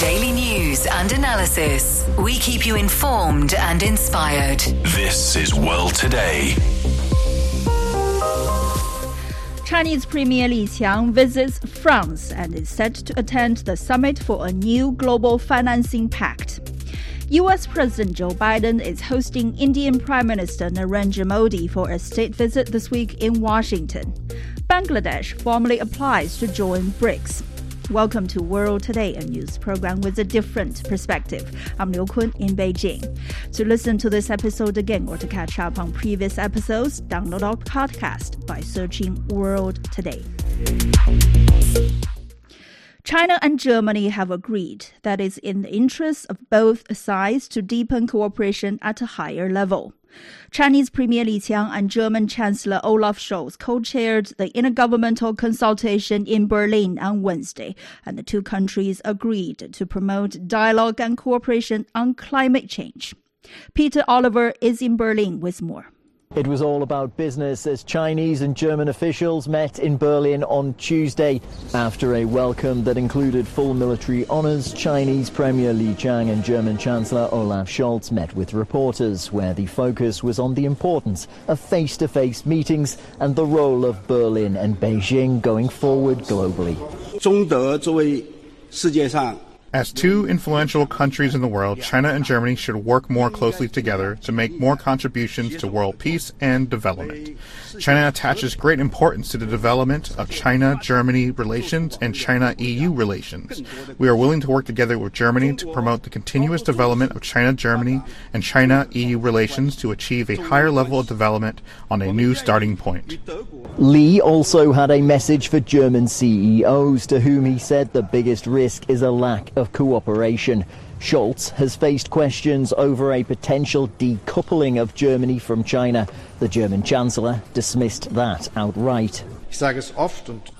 Daily news and analysis. We keep you informed and inspired. This is World Today. Chinese Premier Li Qiang visits France and is set to attend the summit for a new global financing pact. US President Joe Biden is hosting Indian Prime Minister Narendra Modi for a state visit this week in Washington. Bangladesh formally applies to join BRICS. Welcome to World Today, a news program with a different perspective. I'm Liu Kun in Beijing. To listen to this episode again or to catch up on previous episodes, download our podcast by searching World Today. China and Germany have agreed that it's in the interest of both sides to deepen cooperation at a higher level. Chinese Premier Li Qiang and German Chancellor Olaf Scholz co-chaired the intergovernmental consultation in Berlin on Wednesday, and the two countries agreed to promote dialogue and cooperation on climate change. Peter Oliver is in Berlin with more. It was all about business as Chinese and German officials met in Berlin on Tuesday. After a welcome that included full military honours, Chinese Premier Li Qiang and German Chancellor Olaf Scholz met with reporters, where the focus was on the importance of face to face meetings and the role of Berlin and Beijing going forward globally. 中德作为世界上 as two influential countries in the world, China and Germany should work more closely together to make more contributions to world peace and development. China attaches great importance to the development of China Germany relations and China EU relations. We are willing to work together with Germany to promote the continuous development of China Germany and China EU relations to achieve a higher level of development on a new starting point. Li also had a message for German CEOs to whom he said the biggest risk is a lack of cooperation. Scholz has faced questions over a potential decoupling of Germany from China. The German Chancellor dismissed that outright.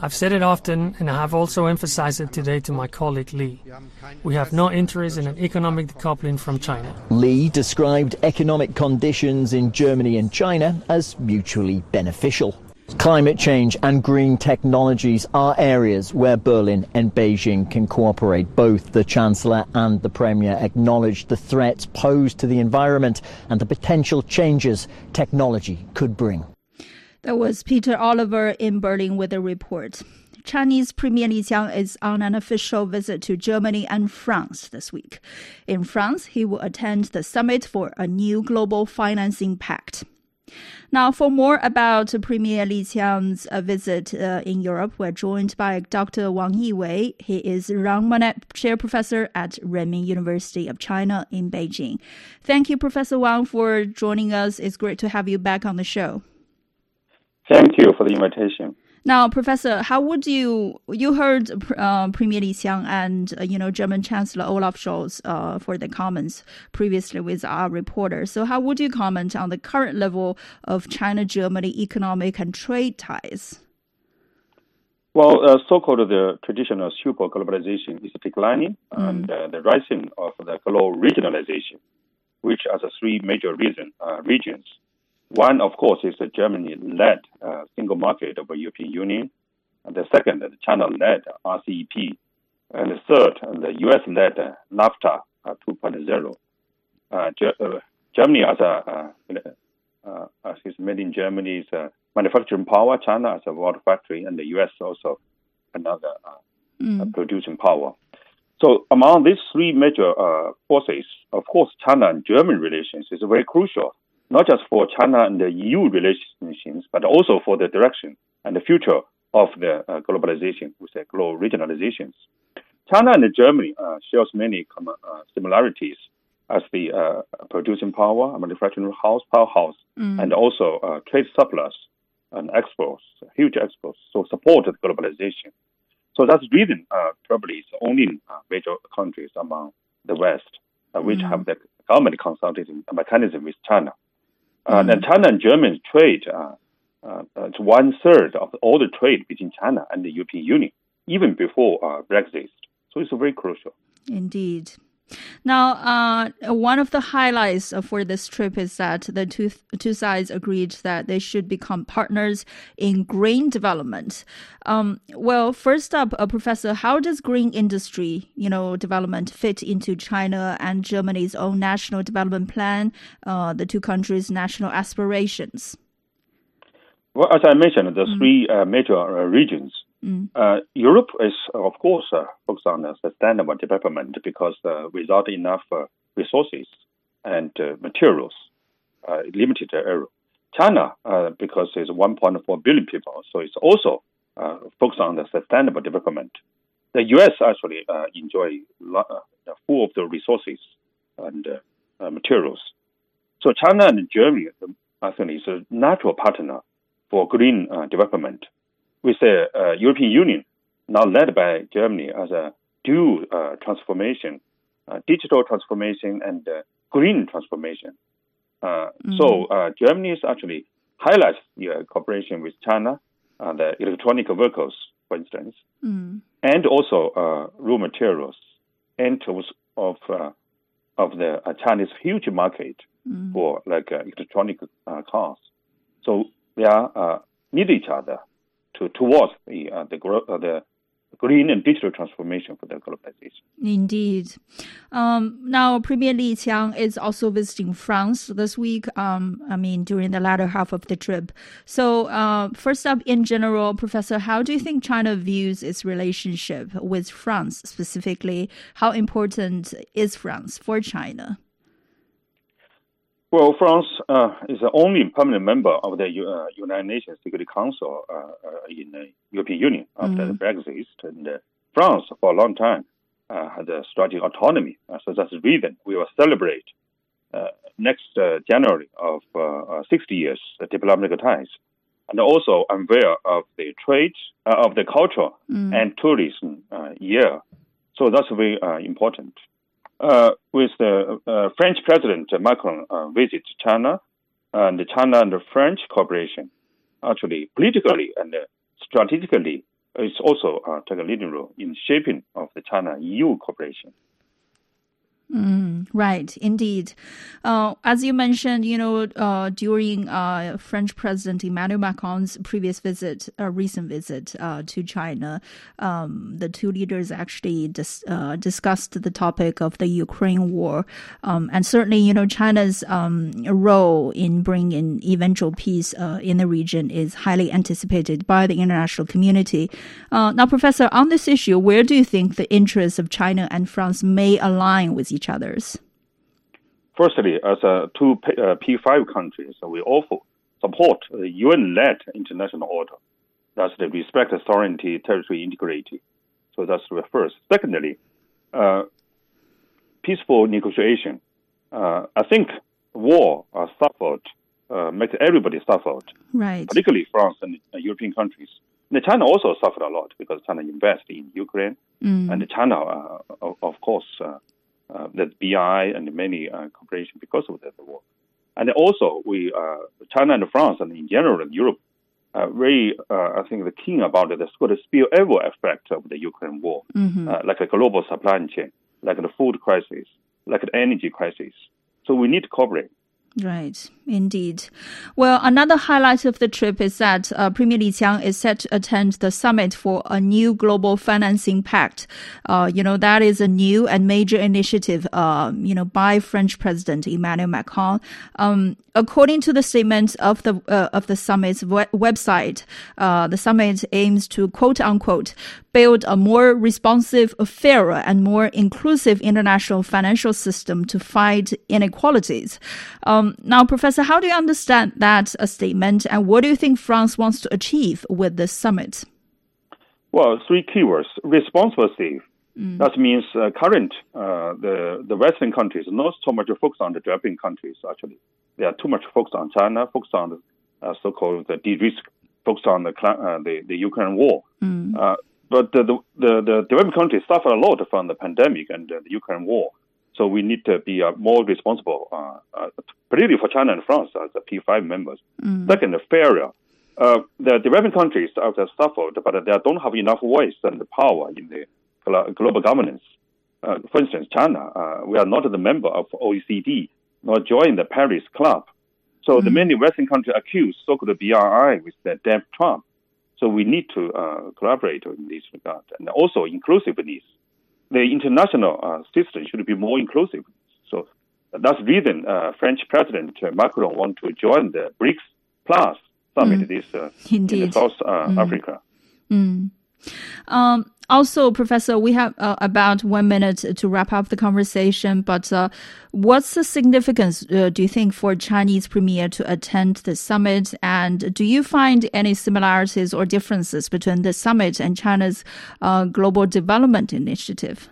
I've said it often, and I have also emphasized it today to my colleague Li. We have no interest in an economic decoupling from China. Li described economic conditions in Germany and China as mutually beneficial. Climate change and green technologies are areas where Berlin and Beijing can cooperate. Both the Chancellor and the Premier acknowledged the threats posed to the environment and the potential changes technology could bring. That was Peter Oliver in Berlin with a report. Chinese Premier Li Qiang is on an official visit to Germany and France this week. In France, he will attend the summit for a new global financing pact. Now, for more about Premier Li Qiang's uh, visit uh, in Europe, we're joined by Dr. Wang Yiwei. He is Jean Monnet Chair Professor at Renmin University of China in Beijing. Thank you, Professor Wang, for joining us. It's great to have you back on the show. Thank you for the invitation. Now, Professor, how would you you heard uh, Premier Li Qiang and uh, you know German Chancellor Olaf Scholz uh, for the comments previously with our reporter. So, how would you comment on the current level of China-Germany economic and trade ties? Well, uh, so-called the traditional super globalization is declining, mm. and uh, the rising of the global regionalization, which are the three major reason, uh, regions one, of course, is the Germany-led uh, single market of the European Union. And the second, the China-led RCEP. And the third, the U.S.-led NAFTA uh, 2.0. Uh, uh, Germany as a uh, as is made in germany, Germany's manufacturing power, China as a world factory, and the U.S. also another mm. producing power. So among these three major forces, of course, China and German relations is very crucial not just for China and the EU relations, but also for the direction and the future of the uh, globalization, with the global regionalizations. China and Germany uh, shares many common, uh, similarities as the uh, producing power, manufacturing house, powerhouse, mm. and also uh, trade surplus and exports, huge exports, so support the globalization. So that's the reason uh, probably it's only major countries among the West which mm. have the government consulting mechanism with China. Uh, mm. And China and Germany trade uh, uh, it's one third of all the trade between China and the European Union, even before uh, Brexit. So it's very crucial. Indeed. Now, uh, one of the highlights for this trip is that the two two sides agreed that they should become partners in green development. Um, well, first up, uh, Professor, how does green industry, you know, development fit into China and Germany's own national development plan, uh, the two countries' national aspirations? Well, as I mentioned, the mm. three uh, major uh, regions. Mm. Uh, Europe is, of course, uh, focused on sustainable development because uh, without enough uh, resources and uh, materials, limited area. China, because it's 1.4 billion people, so it's also focused on the sustainable development. The U.S. actually enjoy full of the resources and materials. So China and Germany, I think, is a natural partner for green uh, development, with the uh, European Union now led by Germany as a dual uh, transformation, uh, digital transformation and uh, green transformation. Mm-hmm. So Germany is actually highlights the cooperation with China, the electronic vehicles, for instance, mm. and also raw materials and of of the Chinese huge market mm. for like electronic cars. So they are uh, need each other to towards the uh, the uh, the green and digital transformation for the globalization. Indeed. Um, now, Premier Li Qiang is also visiting France this week. Um, I mean, during the latter half of the trip. So, uh, first up, in general, Professor, how do you think China views its relationship with France specifically? How important is France for China? Well, France uh, is the only permanent member of the uh, United Nations Security Council uh, uh in the European Union after mm. Brexit. And uh, France, for a long time, uh, had a strategic autonomy. so that's the reason we will celebrate next January of 60 years diplomatic ties. And also unveil of the trade, of the culture mm. and tourism year. So that's very important uh, with the uh, French President Macron uh, visit China, and China and the French cooperation, actually politically and strategically, is also uh, take a leading role in shaping of the China EU cooperation. Mm, right, indeed. Uh, as you mentioned, you know, uh, during uh, French President Emmanuel Macron's previous visit, a recent visit uh, to China, um, the two leaders actually dis- uh, discussed the topic of the Ukraine war, um, and certainly, you know, China's um, role in bringing eventual peace uh, in the region is highly anticipated by the international community. now, Professor, on this issue, where do you think the interests of China and France may align with each each other's? Firstly, as a two P5 uh, countries, we also support the UN-led international order. That's the respect of sovereignty, territory integrity. So that's the first. Secondly, uh, peaceful negotiation. Uh, I think war uh, suffered, uh, makes everybody suffered, right? Particularly France and uh, European countries. And China also suffered a lot because China invested in Ukraine, mm. and China, uh, of, of, course, uh, the BRI and many uh, corporations because of that war. And also, we uh, China and France and in general Europe uh, very, uh, I think, the keen about the sort of spillover effect of the Ukraine war, mm-hmm. uh, like a global supply chain, like the food crisis, like the energy crisis. So we need to cooperate. Right, indeed. Well, another highlight of the trip is that uh, Premier Li Qiang is set to attend the summit for a new global financing pact. Uh, you know, that is a new and major initiative, uh, you know, by French President Emmanuel Macron. Um, according to the statement of the uh, of the summit's website, uh, the summit aims to quote unquote build a more responsive, fairer, and more inclusive international financial system to fight inequalities. Um, now, Professor, how do you understand that statement, and what do you think France wants to achieve with this summit? Well, three keywords: responsive. Mm. That means uh, current uh, the the Western countries not so much focused on the developing countries. Actually, they are too much focused on China, focused on the uh, so-called the de-risk, focused on the uh, the, the Ukraine war. Mm. Uh, but the, the, the developing countries suffer a lot from the pandemic and the Ukraine war. So we need to be uh, more responsible, uh, uh, particularly for China and France as the P5 members. Mm. Second, fairer. Uh, the developing countries have suffered, but they don't have enough voice and power in the global governance. uh, for instance, China, uh, we are not a member of OECD, nor join the Paris Club. So mm-hmm. the many Western countries accuse so-called BRI with the debt trap. So we need to uh, collaborate in this regard, and also inclusiveness. The international uh, system should be more inclusive. So that's the reason uh, French President Macron want to join the BRICS Plus summit mm. this uh, in South uh, mm. Africa. Mm. Um, also, Professor, we have uh, about one minute to wrap up the conversation, but uh, what's the significance, uh, do you think, for Chinese premier to attend the summit? And do you find any similarities or differences between the summit and China's uh, global development initiative?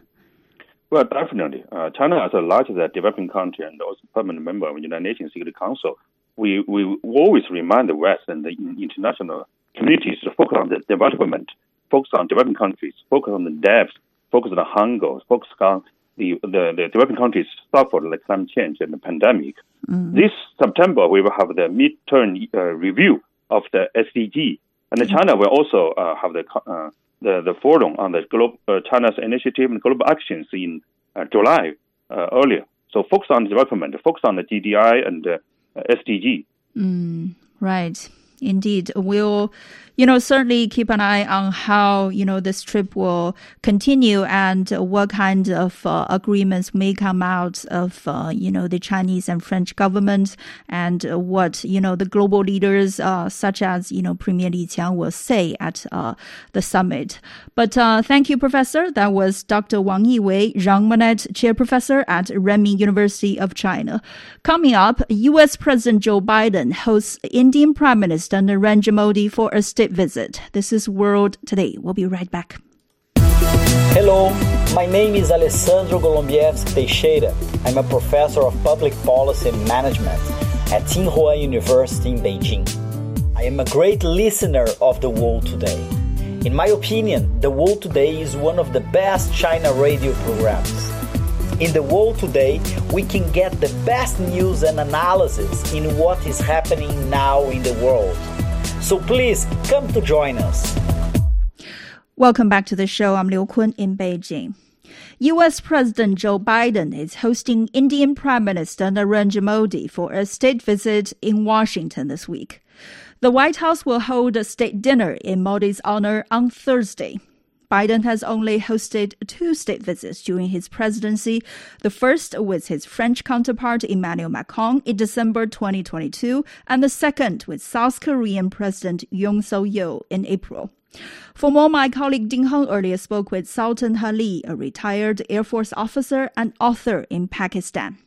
Well, definitely. Uh, China, as the largest developing country and also permanent member of the United Nations Security Council, we, we always remind the West and the international communities to focus on the development, focus on developing countries, focus on the debts, focus on the hunger, focus on the, the, the developing countries suffered like climate change and the pandemic. Mm. This September, we will have the midterm uh, review of the SDG, and mm. China will also uh, have the, uh, the the forum on the global uh, China's initiative and global actions in uh, July uh, earlier. So focus on development, focus on the GDI and the SDG. Mm, right. Indeed, we'll, you know, certainly keep an eye on how, you know, this trip will continue and what kind of uh, agreements may come out of, uh, you know, the Chinese and French governments and what, you know, the global leaders, uh, such as, you know, Premier Li Qiang will say at uh, the summit. But uh, thank you, Professor. That was Dr. Wang Yiwei, Jean Monnet Chair Professor at Renmin University of China. Coming up, U.S. President Joe Biden hosts Indian Prime Minister Narendra Modi for a state visit. This is World Today. We'll be right back. Hello, my name is Alessandro Golombiewski Teixeira. I'm a professor of public policy and management at Tsinghua University in Beijing. I am a great listener of The World Today. In my opinion, The World Today is one of the best China radio programs. In the world today, we can get the best news and analysis in what is happening now in the world. So please come to join us. Welcome back to the show. I'm Liu Kun in Beijing. U.S. President Joe Biden is hosting Indian Prime Minister Narendra Modi for a state visit in Washington this week. The White House will hold a state dinner in Modi's honor on Thursday. Biden has only hosted two state visits during his presidency. The first with his French counterpart Emmanuel Macron in December 2022, and the second with South Korean President Yoon Suk Yeol in April. For more, my colleague Ding Hong earlier spoke with Sultan Ali, a retired Air Force officer and author in Pakistan.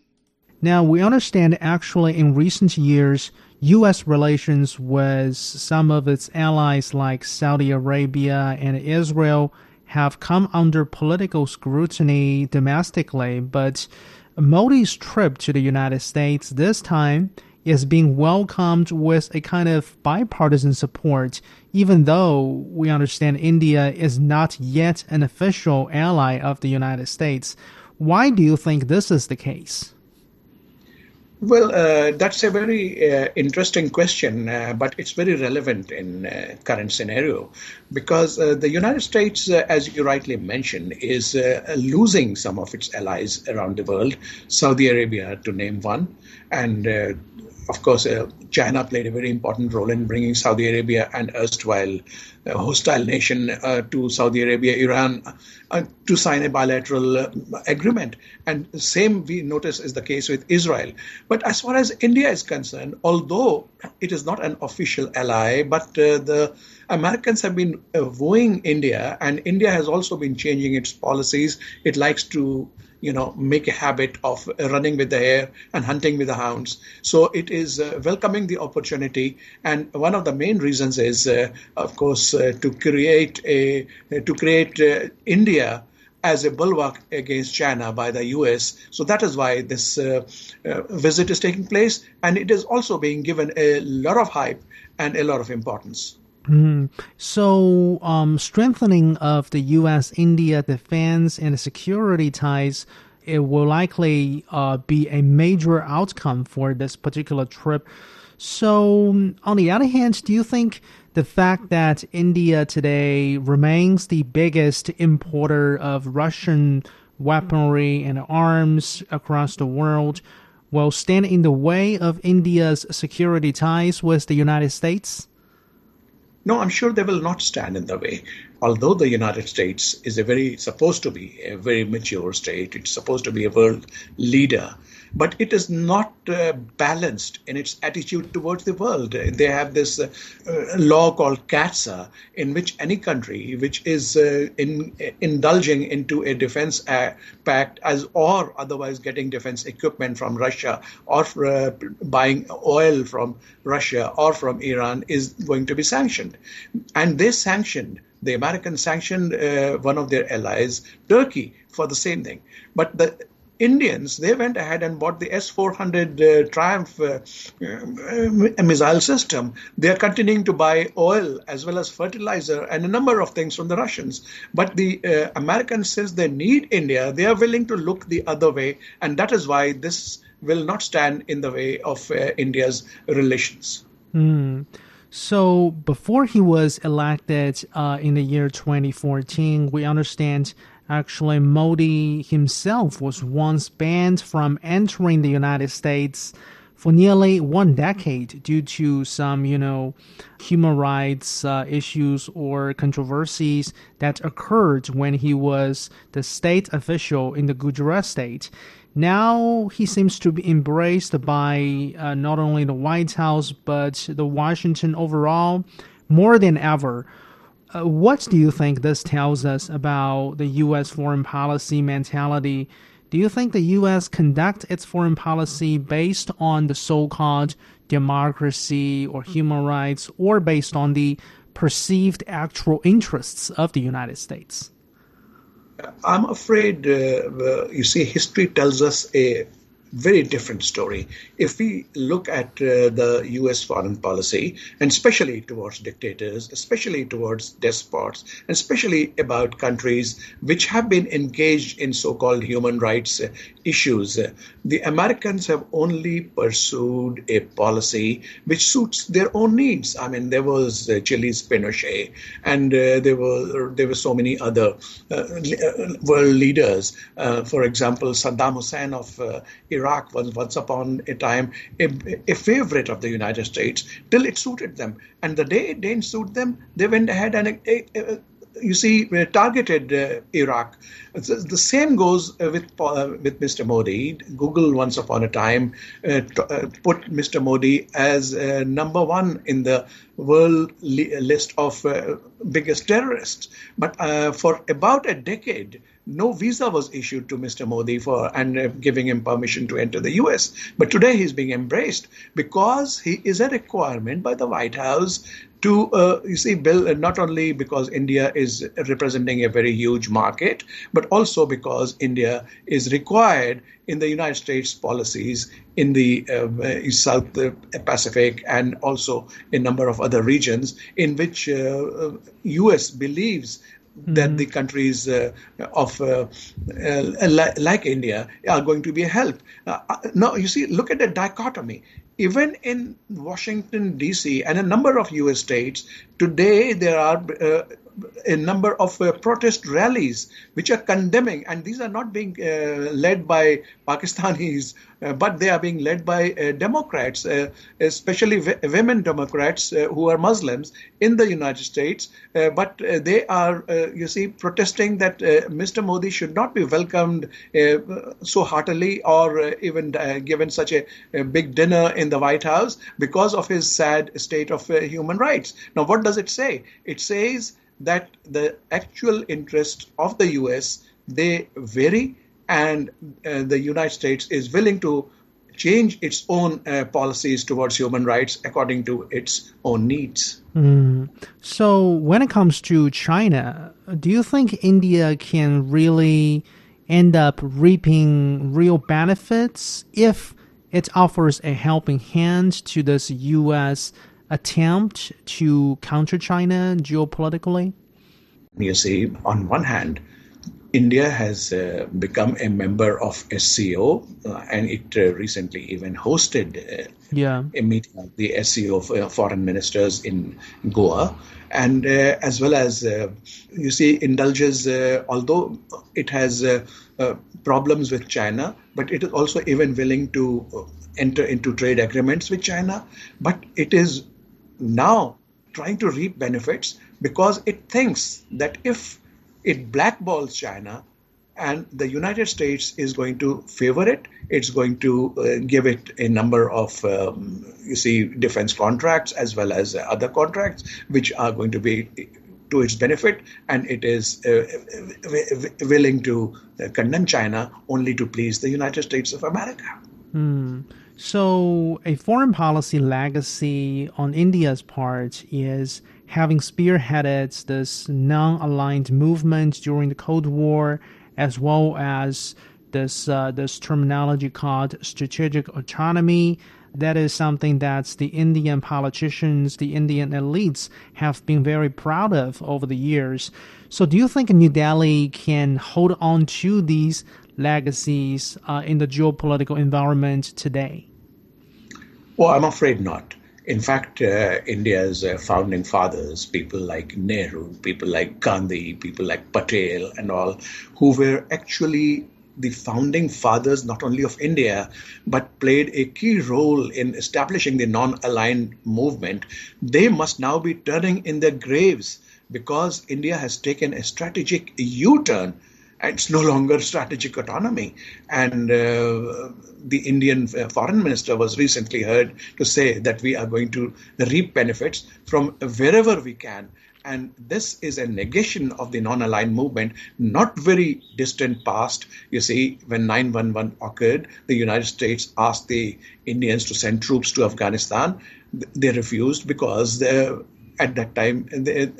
Now, we understand actually in recent years, U.S. relations with some of its allies like Saudi Arabia and Israel have come under political scrutiny domestically, but Modi's trip to the United States this time is being welcomed with a kind of bipartisan support, even though we understand India is not yet an official ally of the United States. Why do you think this is the case? Well, uh, that's a very uh, interesting question, uh, but it's very relevant in uh, current scenario because uh, the United States, uh, as you rightly mentioned, is losing some of its allies around the world. Saudi Arabia, to name one, and of course, uh, China played a very important role in bringing Saudi Arabia and erstwhile uh, hostile nation uh, to Saudi Arabia, Iran, uh, to sign a bilateral uh, agreement. And same we notice is the case with Israel. But as far as India is concerned, although it is not an official ally, but uh, the Americans have been wooing India, and India has also been changing its policies. It likes to you know, make a habit of running with the hare and hunting with the hounds. So it is uh, welcoming the opportunity, and one of the main reasons is, uh, of course, uh, to create a to create uh, India as a bulwark against China by the US. So that is why this uh, uh, visit is taking place, and it is also being given a lot of hype and a lot of importance. Mm. So, um, strengthening of the U.S.-India defense and security ties, it will likely uh, be a major outcome for this particular trip. So, on the other hand, do you think the fact that India today remains the biggest importer of Russian weaponry and arms across the world will stand in the way of India's security ties with the United States? No, I'm sure they will not stand in the way. Although the United States is a very supposed to be a very mature state, it's supposed to be a world leader but it is not uh, balanced in its attitude towards the world. They have this uh, uh law called CAATSA, in which any country which is uh, in, indulging into a defense pact as or otherwise getting defense equipment from Russia or uh, buying oil from Russia or from Iran is going to be sanctioned. And they sanctioned the Americans sanctioned uh, one of their allies, Turkey, for the same thing. But the Indians, they went ahead and bought the S 400 uh, Triumph uh, uh, missile system. They are continuing to buy oil as well as fertilizer and a number of things from the Russians. But the Americans, since they need India, they are willing to look the other way. And that is why this will not stand in the way of uh, India's relations. Mm. So before he was elected uh, in the year 2014, we understand Actually, Modi himself was once banned from entering the United States for nearly one decade due to some, you know, human rights uh, issues or controversies that occurred when he was the state official in the Gujarat state. Now he seems to be embraced by uh, not only the White House but the Washington overall more than ever. Uh, what do you think this tells us about the U.S. foreign policy mentality? Do you think the U.S. conduct its foreign policy based on the so-called democracy or human rights, or based on the perceived actual interests of the United States? I'm afraid, uh, you see, history tells us a very different story. If we look at uh, the US foreign policy, and especially towards dictators, especially towards despots, and especially about countries which have been engaged in so called human rights uh, issues, uh, the Americans have only pursued a policy which suits their own needs. I mean, there was uh, Chile's Pinochet, and uh, there were there were so many other uh, world leaders. for example, Saddam Hussein of Iraq Iraq was once upon a time a, a favorite of the United States till it suited them. And the day it didn't suit them, they went ahead and a, a, you see, targeted uh, Iraq. The same goes uh, with uh, with Mr. Modi. Google once upon a time uh, uh, put Mr. Modi as uh, number one in the world li- list of biggest terrorists. But for about a decade, no visa was issued to Mr. Modi for and uh, giving him permission to enter the US. But today he's being embraced because he is a requirement by the White House to, uh, you see, Bill, uh, not only because India is representing a very huge market, but also because India is required in the United States policies in the uh, South Pacific and also a number of other regions in which uh, US believes that mm-hmm. the countries uh, of uh, uh, like India are going to be a help. Uh, uh, now, you see, look at the dichotomy. Even in Washington, D.C., and a number of U.S. states, today there are uh, a number of uh, protest rallies which are condemning, and these are not being uh, led by Pakistanis, uh, but they are being led by uh, Democrats, uh, especially women Democrats uh, who are Muslims in the United States. but they are, you see, protesting that Mr. Modi should not be welcomed so heartily or even given such a, a, big dinner in the White House because of his sad state of human rights. Now, what does it say? It says that the actual interest of the US they vary, and uh, the United States is willing to change its own uh, policies towards human rights according to its own needs. Mm. So, when it comes to China, do you think India can really end up reaping real benefits if it offers a helping hand to this U.S attempt to counter China geopolitically? You see, on one hand, India has uh, become a member of SCO, uh, and it uh, recently even hosted uh, yeah. a meeting of the SCO uh, foreign ministers in Goa, and uh, as well as you see, indulges although it has uh, problems with China, but it is also even willing to enter into trade agreements with China. But it is now trying to reap benefits because it thinks that if it blackballs China, and the United States is going to favor it. It's going to uh, give it a number of, um, you see, defense contracts as well as other contracts, which are going to be to its benefit, and it is uh, willing to uh, condemn China only to please the United States of America. Hmm. So, a foreign policy legacy on India's part is having spearheaded this non aligned movement during the Cold War as well as this uh, this terminology called strategic autonomy. That is something that the Indian politicians, the Indian elites, have been very proud of over the years. So, do you think New Delhi can hold on to these legacies uh, in the geopolitical environment today? Well, I'm afraid not. In fact, uh, India's uh, founding fathers, people like Nehru, people like Gandhi, people like Patel, and all, who were actually the founding fathers not only of India, but played a key role in establishing the non aligned movement, they must now be turning in their graves because India has taken a strategic U turn it's no longer strategic autonomy. And uh, the Indian uh, foreign minister was recently heard to say that we are going to reap benefits from wherever we can. And this is a negation of the non aligned movement, not very distant past. You see, when 911 occurred, the United States asked the Indians to send troops to Afghanistan. They refused because at that time, they,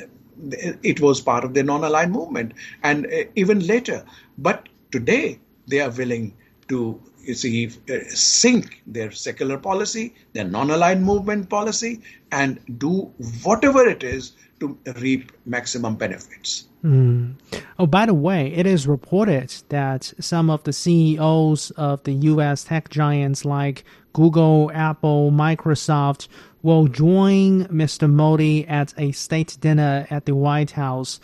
it was part of the non-aligned movement, and uh, even later. But today they are willing to you see uh, sync their secular policy, their non-aligned movement policy, and do whatever it is to reap maximum benefits. Mm. Oh, by the way, it is reported that some of the CEOs of the U.S. tech giants like Google, Apple, Microsoft will join Mr. Modi at a state dinner at the White House.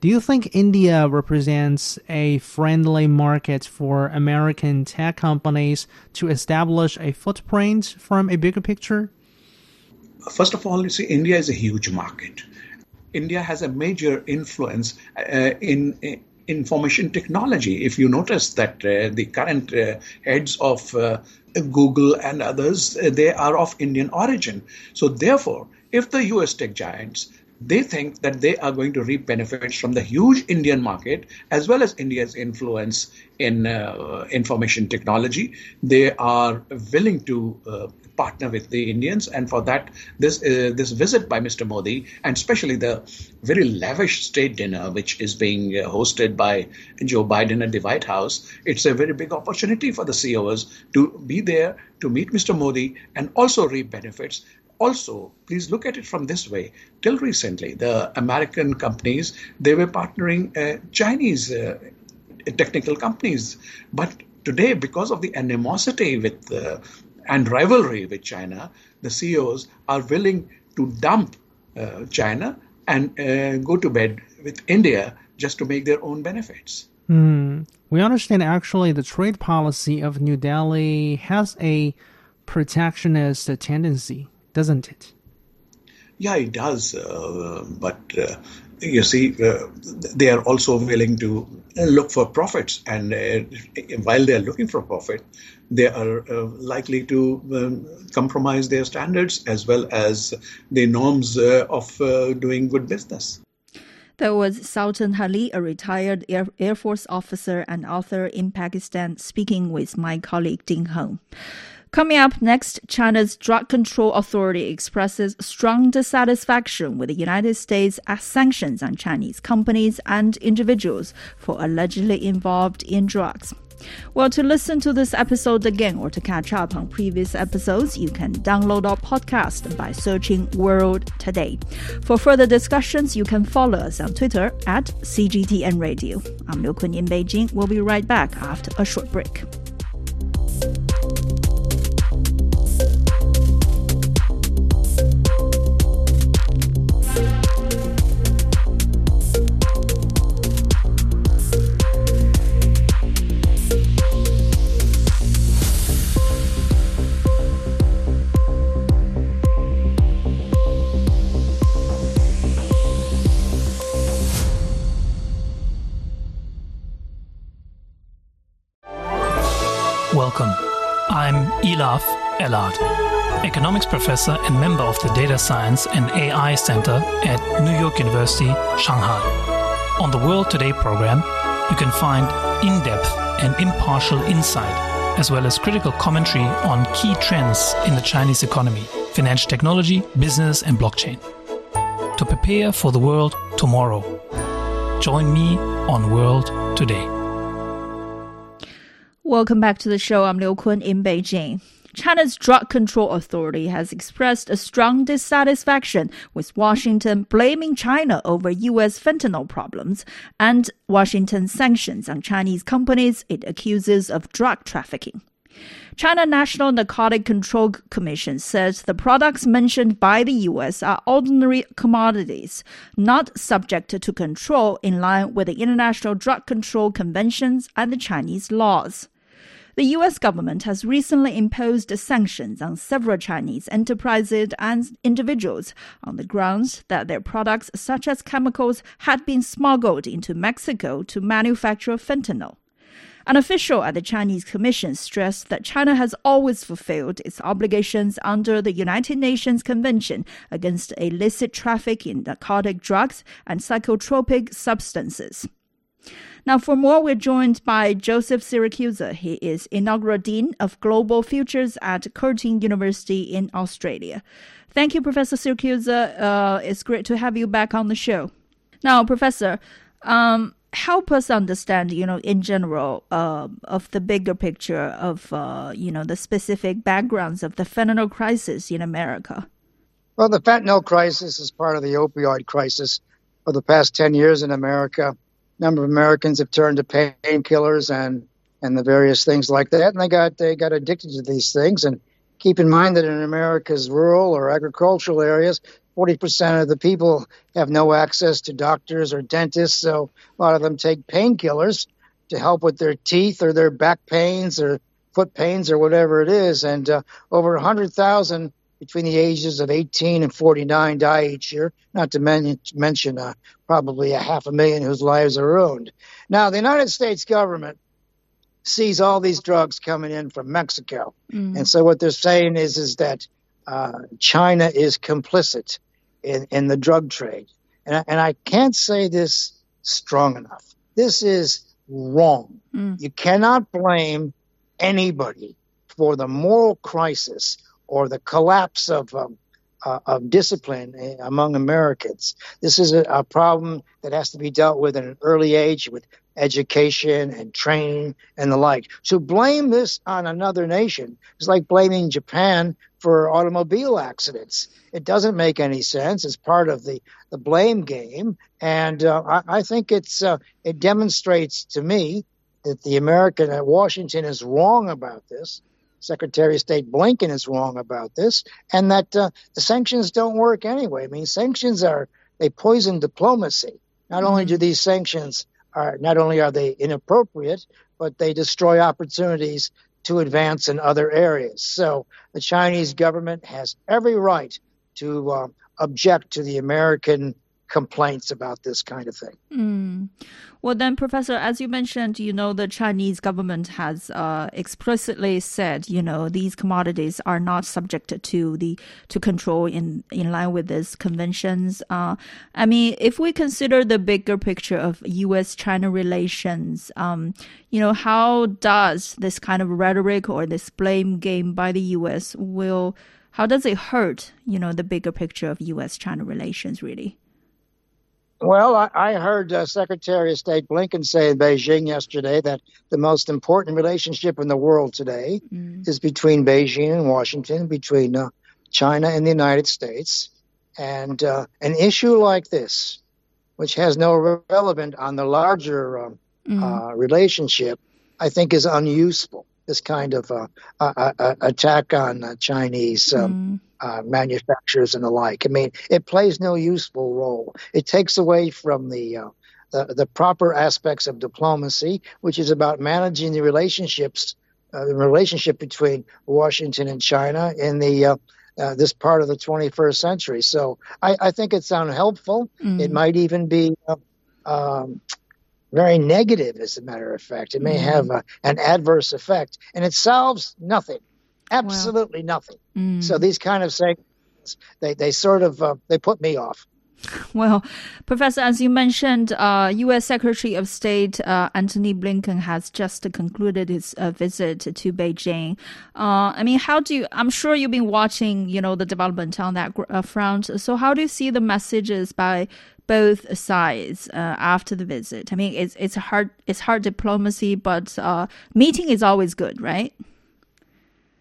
Do you think India represents a friendly market for American tech companies to establish a footprint from a bigger picture? First of all, you see, India is a huge market. India has a major influence uh, in, in information technology. If you notice that uh, the current uh, heads of uh, Google and others, they are of Indian origin. So therefore, if the US tech giants they think that they are going to reap benefits from the huge Indian market as well as India's influence in uh, information technology. They are willing to uh, partner with the Indians, and for that, this uh, this visit by Mr. Modi, and especially the very lavish state dinner which is being uh, hosted by Joe Biden at the White House, it's a very big opportunity for the CEOs to be there to meet Mr. Modi and also reap benefits also please look at it from this way till recently the american companies they were partnering uh, chinese uh, technical companies but today because of the animosity with uh, and rivalry with China, the CEOs are willing to dump uh, China and uh, go to bed with India just to make their own benefits. Mm. We understand actually the trade policy of New Delhi has a protectionist tendency, doesn't it? Yeah, it does. Uh, but uh, you see, uh, they are also willing to look for profits. And uh, while they are looking for profit, they are uh, likely to um, compromise their standards as well as the norms uh, of uh, doing good business. That was Sultan Ali, a retired Air, Air Force officer and author in Pakistan, speaking with my colleague Ding Heng. Coming up next, China's Drug Control Authority expresses strong dissatisfaction with the United States' sanctions on Chinese companies and individuals for allegedly involved in drugs. Well, to listen to this episode again or to catch up on previous episodes, you can download our podcast by searching World Today. For further discussions, you can follow us on Twitter at CGTN Radio. I'm Liu Kun in Beijing. We'll be right back after a short break. Elaf Elad, economics professor and member of the Data Science and AI Center at New York University, Shanghai. On the World Today program, you can find in depth and impartial insight, as well as critical commentary on key trends in the Chinese economy, financial technology, business, and blockchain. To prepare for the world tomorrow, join me on World Today. Welcome back to the show. I'm Liu Kun in Beijing. China's Drug Control Authority has expressed a strong dissatisfaction with Washington blaming China over U.S. fentanyl problems and Washington's sanctions on Chinese companies it accuses of drug trafficking. China National Narcotic Control Commission says the products mentioned by the U.S. are ordinary commodities, not subject to control in line with the International Drug Control Conventions and the Chinese laws. The U.S. government has recently imposed sanctions on several Chinese enterprises and individuals on the grounds that their products, such as chemicals, had been smuggled into Mexico to manufacture fentanyl. An official at the Chinese Commission stressed that China has always fulfilled its obligations under the United Nations Convention against illicit traffic in narcotic drugs and psychotropic substances. Now, for more, we're joined by Joseph Siracusa. He is inaugural dean of global futures at Curtin University in Australia. Thank you, Professor Siracusa. Uh, it's great to have you back on the show. Now, Professor, um, help us understand, you know, in general, uh, of the bigger picture of, uh, you know, the specific backgrounds of the fentanyl crisis in America. Well, the fentanyl crisis is part of the opioid crisis for the past 10 years in America number of Americans have turned to painkillers and and the various things like that, and they got they got addicted to these things. And keep in mind that in America's rural or agricultural areas, forty percent of the people have no access to doctors or dentists, so a lot of them take painkillers to help with their teeth or their back pains or foot pains or whatever it is. And uh, over a hundred thousand between the ages of 18 and 49 die each year, not to men- mention uh, probably a half a million whose lives are ruined. Now, the United States government sees all these drugs coming in from Mexico. Mm. And so what they're saying is, is that uh, China is complicit in, in the drug trade. And I, and I can't say this strong enough. This is wrong. Mm. You cannot blame anybody for the moral crisis or the collapse of um, uh, of discipline eh, among Americans. This is a, a, problem that has to be dealt with at an early age with education and training and the like. To blame this on another nation is like blaming Japan for automobile accidents. It doesn't make any sense. It's part of the, the blame game. And uh, I, I, think it's uh, it demonstrates to me that the American at Washington is wrong about this Secretary of State Blinken is wrong about this, and that uh, the sanctions don't work anyway. I mean, sanctions are they poison diplomacy. Not mm-hmm. only do these sanctions are not only are they inappropriate, but they destroy opportunities to advance in other areas. So the Chinese government has every right to uh, object to the American complaints about this kind of thing. Mm. Well, then, Professor, as you mentioned, you know, the Chinese government has uh, explicitly said, you know, these commodities are not subject to the to control in in line with these conventions. Uh, I mean, if we consider the bigger picture of U.S.-China relations, um, you know, how does this kind of rhetoric or this blame game by the U.S. will how does it hurt, you know, the bigger picture of U.S.-China relations, really? Well, I, I heard uh, Secretary of State Blinken say in Beijing yesterday that the most important relationship in the world today mm. is between Beijing and Washington, between uh, China and the United States. And uh, an issue like this, which has no relevance on the larger um, mm. relationship, I think is unuseful. This kind of uh, attack on Chinese um, mm uh, manufacturers and the like. I mean, it plays no useful role. It takes away from the, uh, the, the proper aspects of diplomacy, which is about managing the relationships, uh, the relationship between Washington and China in the uh, uh, this part of the 21st century. So I, I think it's unhelpful. Mm. It might even be uh, um, very negative, as a matter of fact. It may Mm. have a, an adverse effect, and it solves nothing, absolutely nothing. Mm. So these kind of segments, they, they sort of uh, they put me off. Well, Professor, as you mentioned, uh, U.S. Secretary of State uh, Antony Blinken has just concluded his uh, visit to Beijing. Uh, I mean, how do you? I'm sure you've been watching, you know, the development on that uh, front. So, how do you see the messages by both sides uh, after the visit? I mean, it's it's hard it's hard diplomacy, but uh, meeting is always good, right?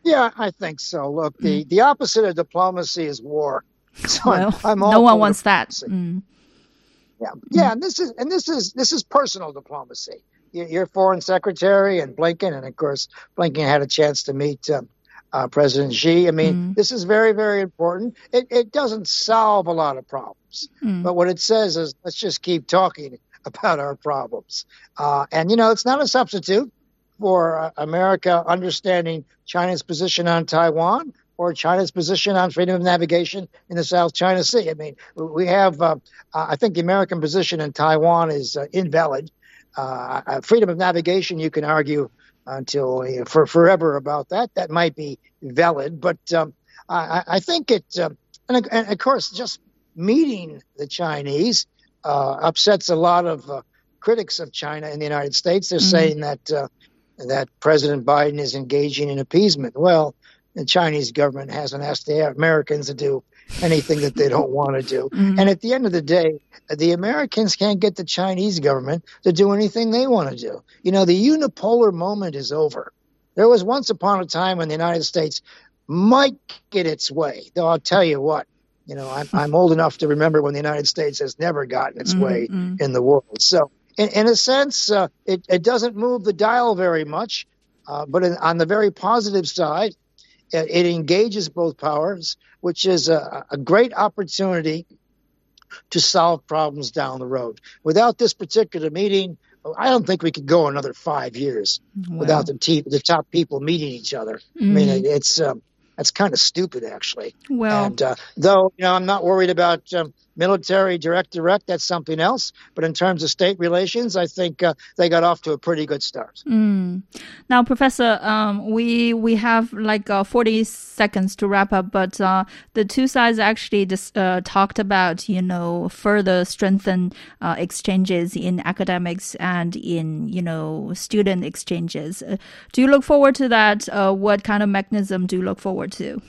Yeah, I think so. Look, the, the opposite of diplomacy is war. So Mm. well, I'm, I'm all no one wants that. Mm. Yeah, yeah, and this is and this is this is personal diplomacy. Your, your foreign secretary and Blinken, and of course Blinken had a chance to meet um, uh, President Xi. I mean, this is very very important. It it doesn't solve a lot of problems, Mm. but what it says is let's just keep talking about our problems. Uh, and you know, it's not a substitute for uh, America understanding China's position on Taiwan or China's position on freedom of navigation in the South China Sea. I mean, we have, uh, uh, I think the American position in Taiwan is uh, invalid. Uh, uh, freedom of navigation, you can argue until for forever about that. That might be valid, but um, I, I think it, and, and of course, just meeting the Chinese uh, upsets a lot of uh, critics of China in the United States. They're Mhm. saying that uh, that President Biden is engaging in appeasement. Well, the Chinese government hasn't asked the Americans to do anything that they don't want to do. Mhm. And at the end of the day, the Americans can't get the Chinese government to do anything they want to do. You know, the unipolar moment is over. There was once upon a time when the United States might get its way. Though I'll tell you what, you know, I'm, I'm old enough to remember when the United States has never gotten its way Mhm. in the world. So, in, in a sense, uh, it, it doesn't move the dial very much. Uh, but in, on the very positive side, it, it engages both powers, which is a, a great opportunity to solve problems down the road. Without this particular meeting, I don't think we could go another five years without the, te- the top people meeting each other. I mean, it, it's um, that's kind of stupid, actually. Well, And uh, though you know, I'm not worried about um, military direct direct. That's something else. But in terms of state relations, I think uh, they got off to a pretty good start. Mm. Now, Professor, um, we we have like uh, 40 seconds to wrap up, but uh, the two sides actually just uh, talked about, you know, further strengthen uh, exchanges in academics and in, you know, student exchanges. Uh, do you look forward to that? What kind of mechanism do you look forward to?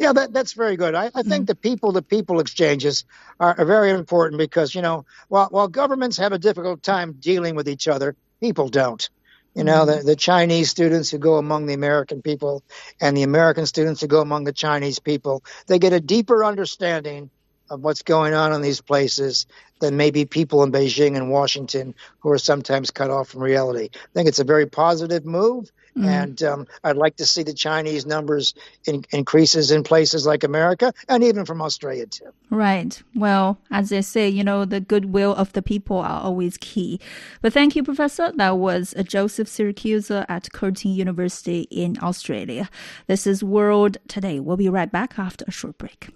Yeah, that, that's very good. I, I think mm-hmm. the people to people exchanges are, are very important because, you know, while, while governments have a difficult time dealing with each other, people don't. You know, the, mm-hmm. the Chinese students who go among the American people and the American students who go among the Chinese people, they get a deeper understanding of what's going on in these places than maybe people in Beijing and Washington who are sometimes cut off from reality. I think it's a very positive move. Mm. And um, I'd like to see the Chinese numbers in, increases in places like America and even from Australia too. Right. Well, as they say, you know, the goodwill of the people are always key. But thank you, Professor. That was Joseph Siracusa at Curtin University in Australia. This is World Today. We'll be right back after a short break.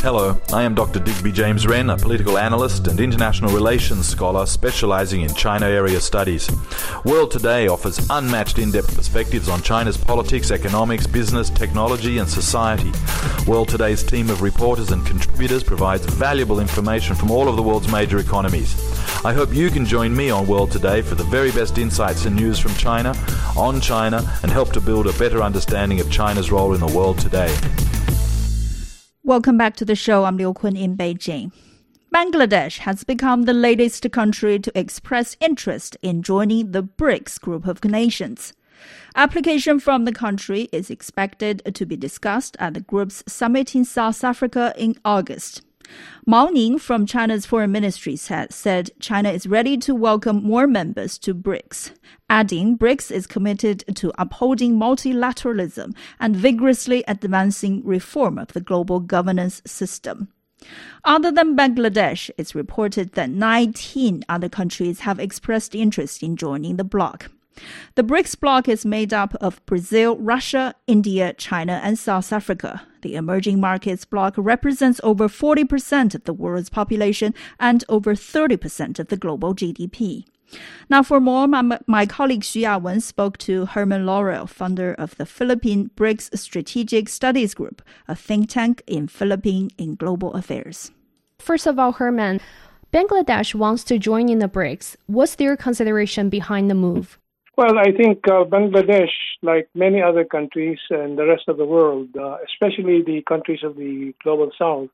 Hello, I am Dr. Digby James Wren, a political analyst and international relations scholar specializing in China area studies. World Today offers unmatched in depth perspectives on China's politics, economics, business, technology, and society. World Today's team of reporters and contributors provides valuable information from all of the world's major economies. I hope you can join me on World Today for the very best insights and news from China, on China, and help to build a better understanding of China's role in the world today. Welcome back to the show. I'm Liu Kun in Beijing. Bangladesh has become the latest country to express interest in joining the BRICS group of nations. Application from the country is expected to be discussed at the group's summit in South Africa in August. Mao Ning from China's foreign ministry said, said China is ready to welcome more members to BRICS, adding BRICS is committed to upholding multilateralism and vigorously advancing reform of the global governance system. Other than Bangladesh, it's reported that 19 other countries have expressed interest in joining the bloc. The BRICS bloc is made up of Brazil, Russia, India, China, and South Africa. The emerging markets bloc represents over 40% of the world's population and over 30% of the global GDP. Now, for more, my, my colleague Xu Yawen spoke to Herman Laurel, founder of the Philippine BRICS Strategic Studies Group, a think tank in Philippine in global affairs. First of all, Herman, Bangladesh wants to join in the BRICS. What's their consideration behind the move? Well, I think uh, Bangladesh, like many other countries and the rest of the world, uh, especially the countries of the global south,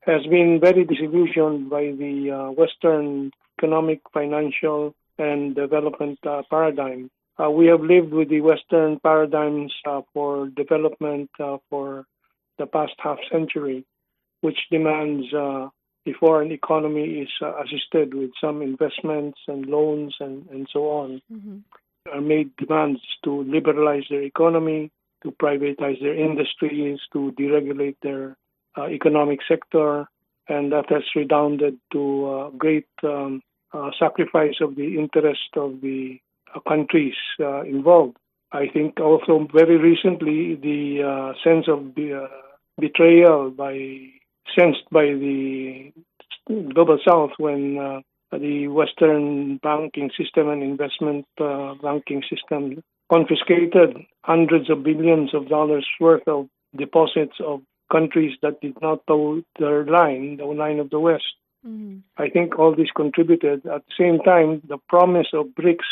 has been very disillusioned by the uh, Western economic, financial, and development uh, paradigm. Uh, we have lived with the Western paradigms uh, for development for the past half century, which demands the foreign economy is assisted with some investments and loans and, and so on. Mm-hmm made demands to liberalize their economy, to privatize their industries, to deregulate their uh, economic sector, and that has redounded to uh, great um, uh, sacrifice of the interest of the uh, countries uh, involved. I think also very recently the uh, sense of betrayal by sensed by the global south when the Western banking system and investment uh, banking system confiscated hundreds of billions of dollars worth of deposits of countries that did not toe their line, the line of the West. Mm-hmm. I think all this contributed. At the same time, the promise of BRICS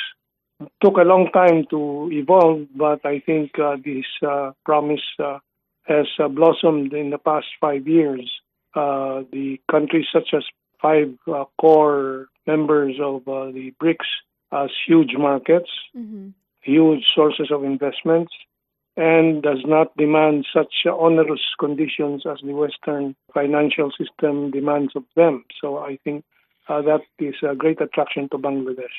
took a long time to evolve, but I think uh, this uh, promise uh, has uh, blossomed in the past five years. Uh, the countries such as five uh, core members of uh, the BRICS as huge markets, mm-hmm. huge sources of investments, and does not demand such onerous conditions as the Western financial system demands of them. So I think uh, that is a great attraction to Bangladesh.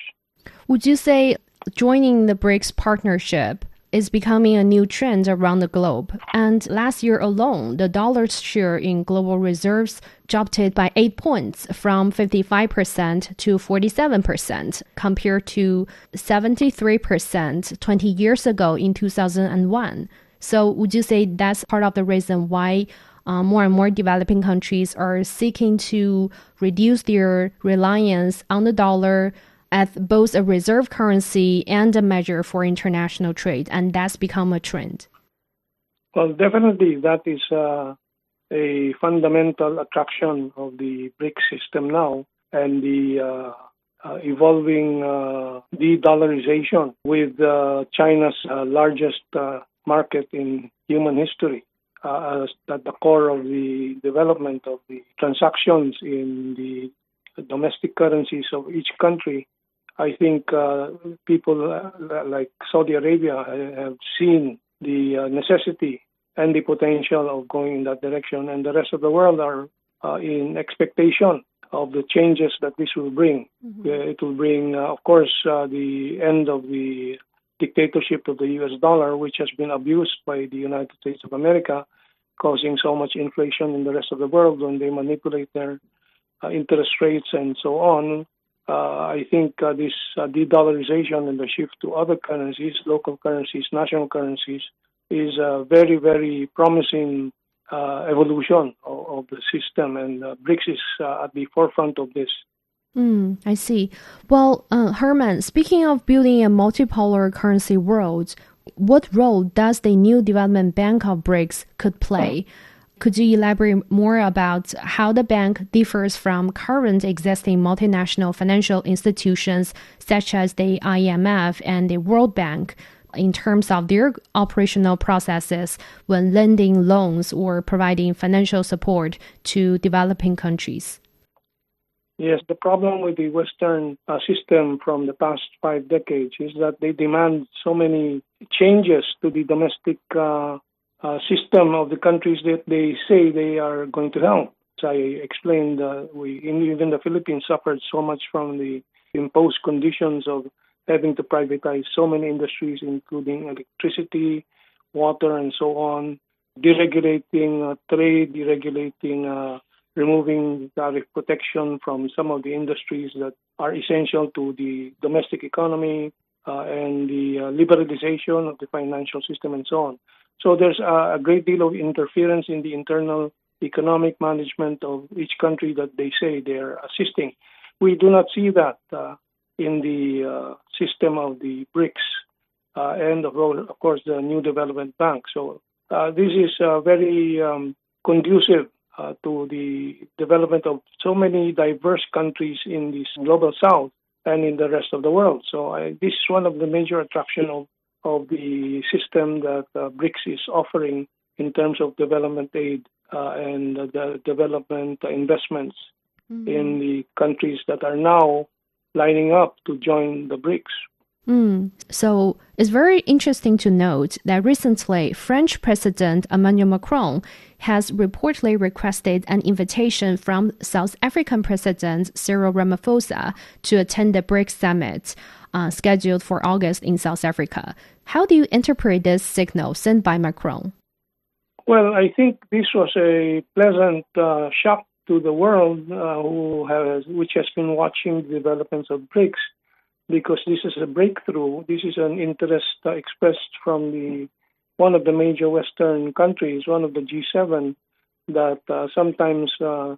Would you say joining the BRICS partnership is becoming a new trend around the globe. And last year alone, the dollar's share in global reserves jumped by 8 points from 55% to 47% compared to 73% 20 years ago in 2001. So would you say that's part of the reason why uh, more and more developing countries are seeking to reduce their reliance on the dollar as both a reserve currency and a measure for international trade, and that's become a trend. Well, definitely, that is uh, a fundamental attraction of the BRIC system now, and the uh, uh, evolving uh, de-dollarization with uh, China's uh, largest market in human history. Uh, at the core of the development of the transactions in the domestic currencies of each country I think uh, people uh, like Saudi Arabia have seen the uh, necessity and the potential of going in that direction, and the rest of the world are uh, in expectation of the changes that this will bring. Mm-hmm. it will bring, uh, of course, uh, the end of the dictatorship of the U.S. dollar, which has been abused by the United States of America, causing so much inflation in the rest of the world when they manipulate their interest rates and so on uh, I think uh, this uh, de-dollarization and the shift to other currencies, local currencies, national currencies, is a very, very promising uh, evolution of, of, the system, and uh, BRICS is uh, at the forefront of this. Mm, I see. Well, Herman, speaking of building a multipolar currency world, what role does the new development bank of BRICS could play? Could you elaborate more about how the bank differs from current existing multinational financial institutions such as the IMF and the World Bank in terms of their operational processes when lending loans or providing financial support to developing countries? Yes, the problem with the Western uh, system from the past five decades is that they demand so many changes to the domestic uh, uh, system of the countries that they say they are going to help. As I explained, uh, we even the Philippines suffered so much from the imposed conditions of having to privatize so many industries, including electricity, water, and so on, deregulating uh, trade, deregulating, uh, removing tariff protection from some of the industries that are essential to the domestic economy, uh, and the uh, liberalization of the financial system and so on. So there's a, great deal of interference in the internal economic management of each country that they say they're assisting. We do not see that uh, in the uh, system of the BRICS uh, and, of, of, course, the New Development Bank. So uh, this is very um, conducive uh, to the development of so many diverse countries in this global south and in the rest of the world. So I, this is one of the major attractions of, of the system that uh, BRICS is offering in terms of development aid uh, and the development investments mm-hmm. in the countries that are now lining up to join the BRICS. Mm. So it's very interesting to note that recently French President Emmanuel Macron has reportedly requested an invitation from South African President Cyril Ramaphosa to attend the BRICS summit uh, scheduled for August in South Africa. How do you interpret this signal sent by Macron? Well, I think this was a pleasant uh, shock to the world, uh, who has, which has been watching the developments of BRICS because this is a breakthrough. This is an interest uh, expressed from the one of the major Western countries, one of the G7, that uh, sometimes uh,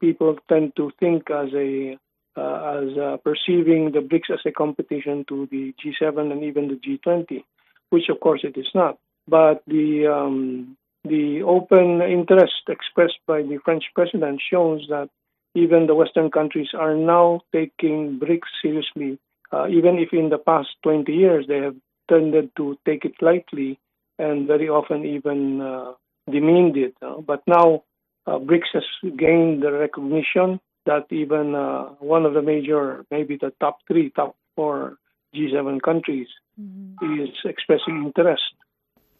people tend to think as a uh, as uh, perceiving the BRICS as a competition to the G7 and even the G20, which of course it is not. But the um, the open interest expressed by the French president shows that even the Western countries are now taking BRICS seriously uh, even if in the past 20 years they have tended to take it lightly and very often even uh, demeaned it. But now uh, BRICS has gained the recognition that even uh, one of the major, maybe the top three, top four G7 countries mm-hmm. is expressing interest.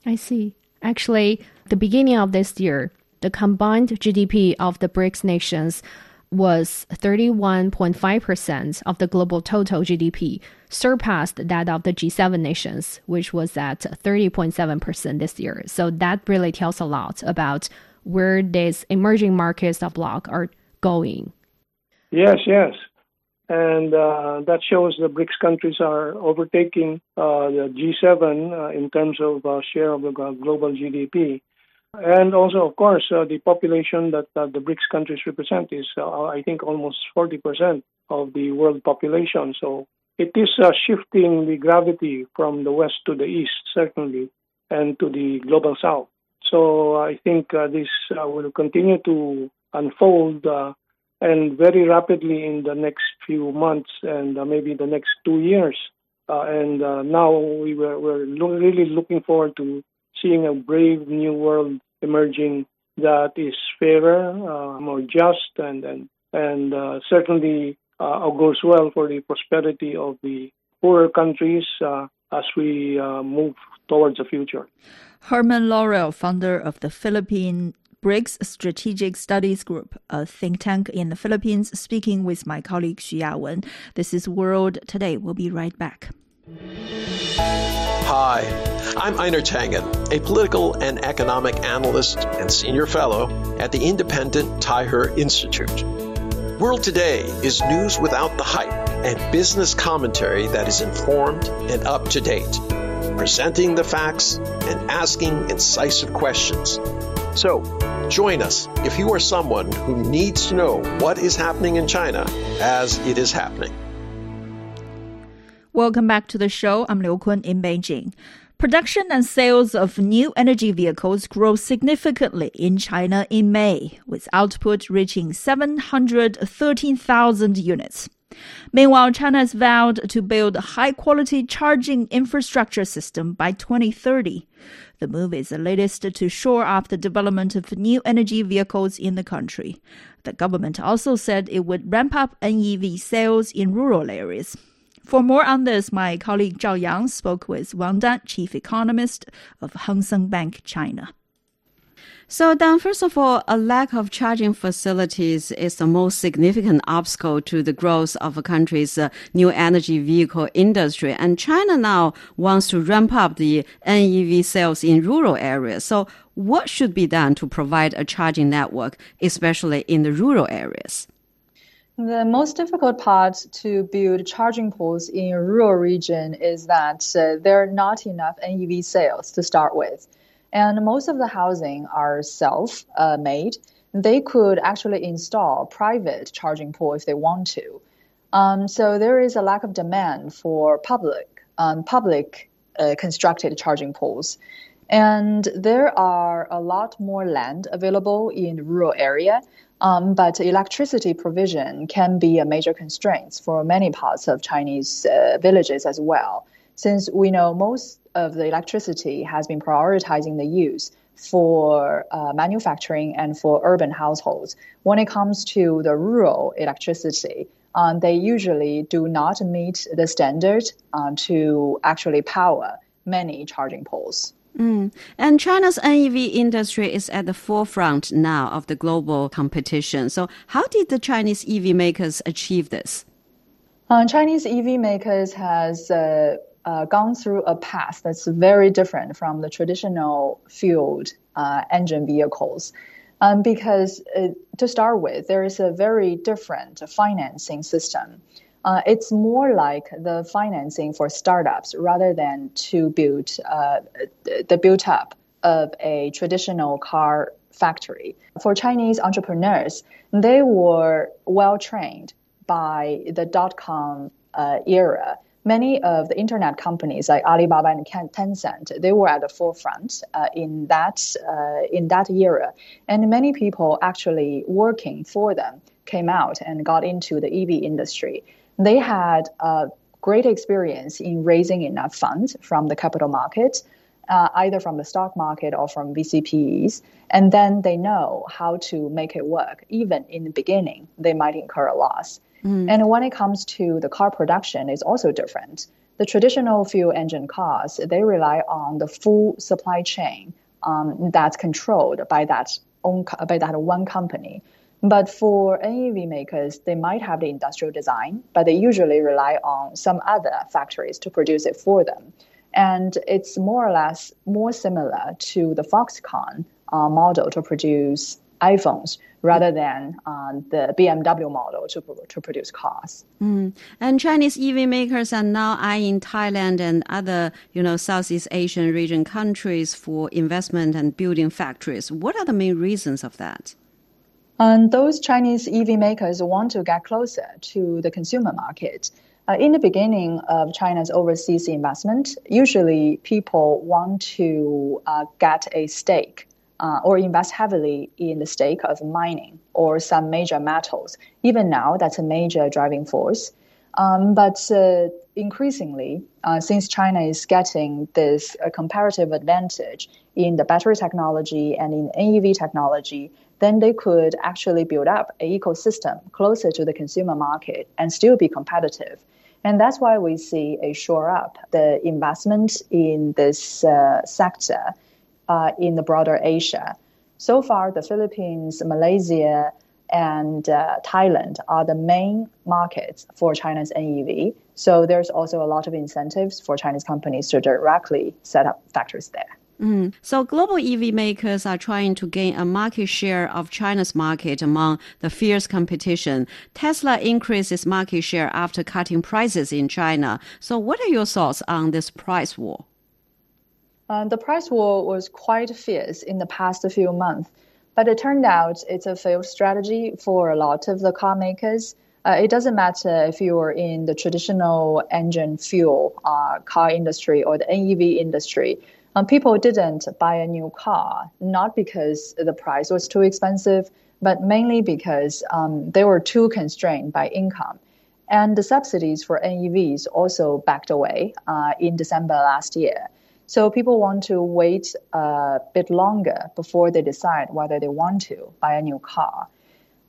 I see. Actually, the beginning of this year, the combined GDP of the BRICS nations was 31.5% of the global total GDP, surpassed that of the G7 nations, which was at 30.7% this year. So that really tells a lot about where these emerging markets of bloc are going. Yes, yes. And uh, that shows the BRICS countries are overtaking uh, the G7 uh, in terms of uh, share of the global GDP. And also, of course, uh, the population that uh, the BRICS countries represent is, I think, almost 40% of the world population. So it is shifting the gravity from the west to the east, certainly, and to the global south. So I think this will continue to unfold and very rapidly in the next few months and maybe the next two years. and now we were, we're lo- really looking forward to seeing a brave new world emerging that is fairer, uh, more just, and and and uh, certainly uh, goes well for the prosperity of the poorer countries uh, as we uh, move towards the future. Herman Laurel, founder of the Philippine BRICS Strategic Studies Group, a think tank in the Philippines, speaking with my colleague Xu Yawen. This is World Today. We'll be right back. Hi, I'm Einar Tangen, a political and economic analyst and senior fellow at the independent Taihe Institute. World Today is news without the hype and business commentary that is informed and up to date, presenting the facts and asking incisive questions. So, join us if you are someone who needs to know what is happening in China as it is happening. Welcome back to the show. I'm Liu Kun in Beijing. Production and sales of new energy vehicles grew significantly in China in May, with output reaching 713,000 units. Meanwhile, China has vowed to build a high quality charging infrastructure system by 2030. The move is the latest to shore up the development of new energy vehicles in the country. The government also said it would ramp up NEV sales in rural areas. For more on this, my colleague Zhao Yang spoke with Wang Dan, chief economist of Hang Seng Bank China. So, Dan, first of all, a lack of charging facilities is the most significant obstacle to the growth of a country's uh, new energy vehicle industry. And China now wants to ramp up the NEV sales in rural areas. So, what should be done to provide a charging network, especially in the rural areas? The most difficult part to build charging ports in a rural region is that uh, there are not enough NEV sales to start with. And most of the housing are self uh, made. They could actually install private charging port if they want to. Um, so there is a lack of demand for public um, public uh, constructed charging poles. And there are a lot more land available in rural area, um, but electricity provision can be a major constraint for many parts of Chinese uh, villages as well, since we know most of the electricity has been prioritizing the use for uh, manufacturing and for urban households. When it comes to the rural electricity, um, they usually do not meet the standard uh, to actually power many charging poles. Mm. And China's NEV industry is at the forefront now of the global competition. So, how did the Chinese EV makers achieve this? Uh, Chinese EV makers has uh, uh, gone through a path that's very different from the traditional fueled uh, engine vehicles. Um, because uh, to start with, there is a very different financing system. Uh, it's more like the financing for startups rather than to build uh, the build up of a traditional car factory. For Chinese entrepreneurs, they were well trained by the dot com uh, era. Many of the internet companies like Alibaba and Tencent, they were at the forefront uh, in that uh, in that era, and many people actually working for them came out and got into the EV industry they had a great experience in raising enough funds from the capital market, uh, either from the stock market or from VCPEs, and then they know how to make it work. Even in the beginning, they might incur a loss. Mm. And when it comes to the car production, it's also different. The traditional fuel engine cars, they rely on the full supply chain um, that's controlled by that own, by that one company. But for NEV makers, they might have the industrial design, but they usually rely on some other factories to produce it for them. And it's more or less more similar to the Foxconn uh, model to produce iPhones rather than uh, the BMW model to, to produce cars. Mm. And Chinese EV makers are now eyeing Thailand and other, you know, Southeast Asian region countries for investment and building factories. What are the main reasons of that? And those Chinese EV makers want to get closer to the consumer market. Uh, in the beginning of China's overseas investment, usually people want to uh, get a stake uh, or invest heavily in the stake of mining or some major metals. Even now, that's a major driving force. Um, but uh, increasingly, uh, since China is getting this uh, comparative advantage in the battery technology and in NEV technology, then they could actually build up an ecosystem closer to the consumer market and still be competitive. And that's why we see a shore up the investment in this uh, sector uh, in the broader Asia. So far, the Philippines, Malaysia, and uh, Thailand are the main markets for China's NEV. So there's also a lot of incentives for Chinese companies to directly set up factories there. Mm. So global EV makers are trying to gain a market share of China's market among the fierce competition. Tesla increases market share after cutting prices in China. So what are your thoughts on this price war? Uh, the price war was quite fierce in the past few months, but it turned out it's a failed strategy for a lot of the car makers. Uh, it doesn't matter if you're in the traditional engine fuel uh, car industry or the NEV industry um, people didn't buy a new car, not because the price was too expensive, but mainly because um, they were too constrained by income. And the subsidies for NEVs also backed away uh, in December last year. So people want to wait a bit longer before they decide whether they want to buy a new car.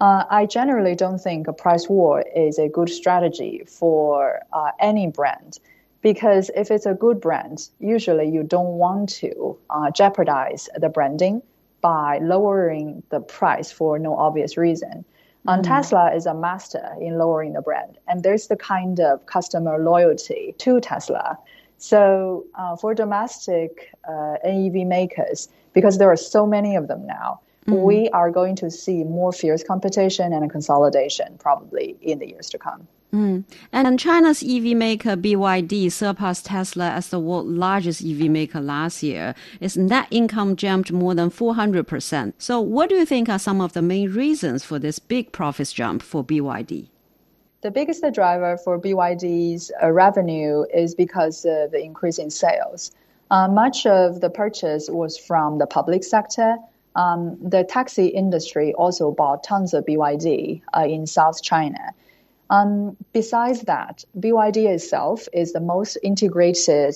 Uh, I generally don't think a price war is a good strategy for uh, any brand because if it's a good brand, usually you don't want to uh, jeopardize the branding by lowering the price for no obvious reason. Mm-hmm. And Tesla is a master in lowering the brand, and there's the kind of customer loyalty to Tesla. So uh, for domestic uh, NEV makers, because there are so many of them now, mm. we are going to see more fierce competition and consolidation probably in the years to come. Mm. And China's EV maker BYD surpassed Tesla as the world's largest EV maker last year. Its net income jumped more than 400%. So, what do you think are some of the main reasons for this big profits jump for BYD? The biggest driver for BYD's uh, revenue is because of the increase in sales. Uh, much of the purchase was from the public sector. Um, the taxi industry also bought tons of BYD uh, in South China. Um, besides that, BYD itself is the most integrated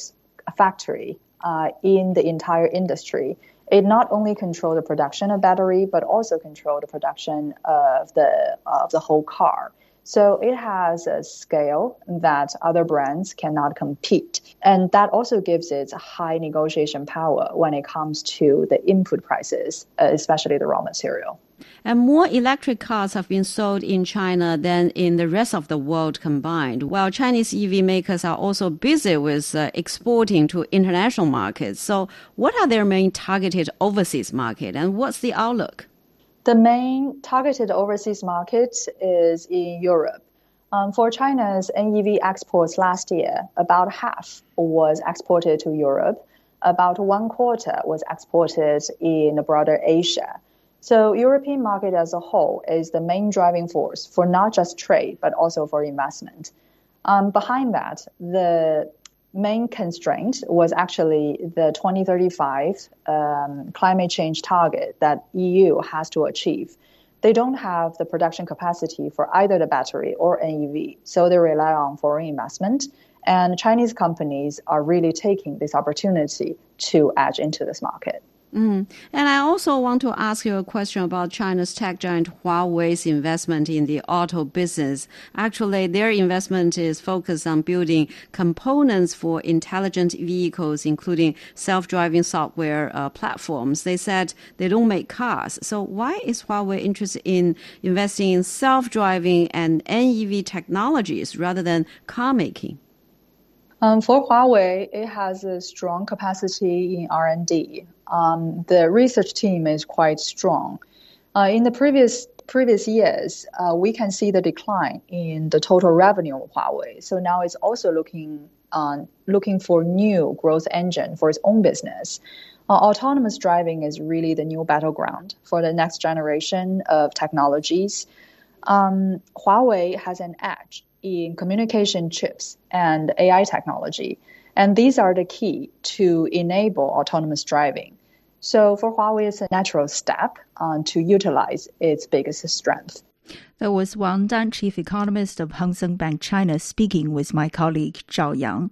factory uh, in the entire industry. It not only controls the production of battery, but also controls the production of the of the whole car. So it has a scale that other brands cannot compete. And that also gives it high negotiation power when it comes to the input prices, especially the raw material. And more electric cars have been sold in China than in the rest of the world combined, while Chinese EV makers are also busy with uh, exporting to international markets. So, what are their main targeted overseas market and what's the outlook? The main targeted overseas market is in Europe. Um, for China's NEV exports last year, about half was exported to Europe. About one quarter was exported in broader Asia. So European market as a whole is the main driving force for not just trade but also for investment. Um, behind that, the main constraint was actually the 2035 um, climate change target that EU has to achieve. They don't have the production capacity for either the battery or NEV, so they rely on foreign investment. And Chinese companies are really taking this opportunity to edge into this market. Mm. And I also want to ask you a question about China's tech giant Huawei's investment in the auto business. Actually, their investment is focused on building components for intelligent vehicles, including self-driving software uh, platforms. They said they don't make cars. So why is Huawei interested in investing in self-driving and NEV technologies rather than car making? Um, for Huawei, it has a strong capacity in R&D um, the research team is quite strong. Uh, in the previous previous years, uh, we can see the decline in the total revenue of Huawei. So now it's also looking on looking for new growth engine for its own business. Uh, autonomous driving is really the new battleground for the next generation of technologies. Um, Huawei has an edge in communication chips and AI technology, and these are the key to enable autonomous driving. So for Huawei, it's a natural step uh, to utilize its biggest strength. That was Wang Dan, chief economist of Hang Seng Bank China, speaking with my colleague Zhao Yang.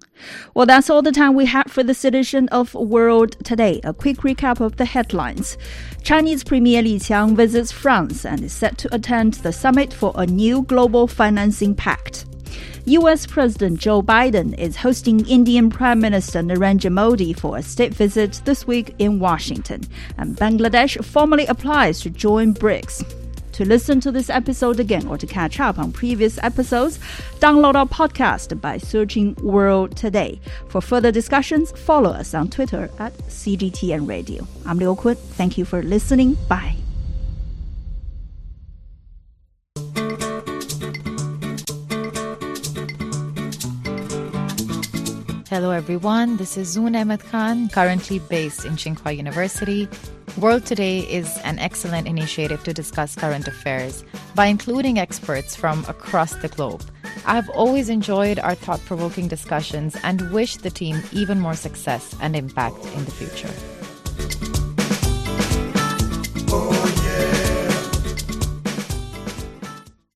Well, that's all the time we have for this edition of World Today. A quick recap of the headlines. Chinese Premier Li Qiang visits France and is set to attend the summit for a new global financing pact. US President Joe Biden is hosting Indian Prime Minister Narendra Modi for a state visit this week in Washington, and Bangladesh formally applies to join BRICS. To listen to this episode again or to catch up on previous episodes, download our podcast by searching World Today. For further discussions, follow us on Twitter at CGTN Radio. I'm Liu Kun. Thank you for listening. Bye. Hello, everyone. This is Zoon Ahmed Khan, currently based in Tsinghua University. World Today is an excellent initiative to discuss current affairs by including experts from across the globe. I've always enjoyed our thought provoking discussions and wish the team even more success and impact in the future.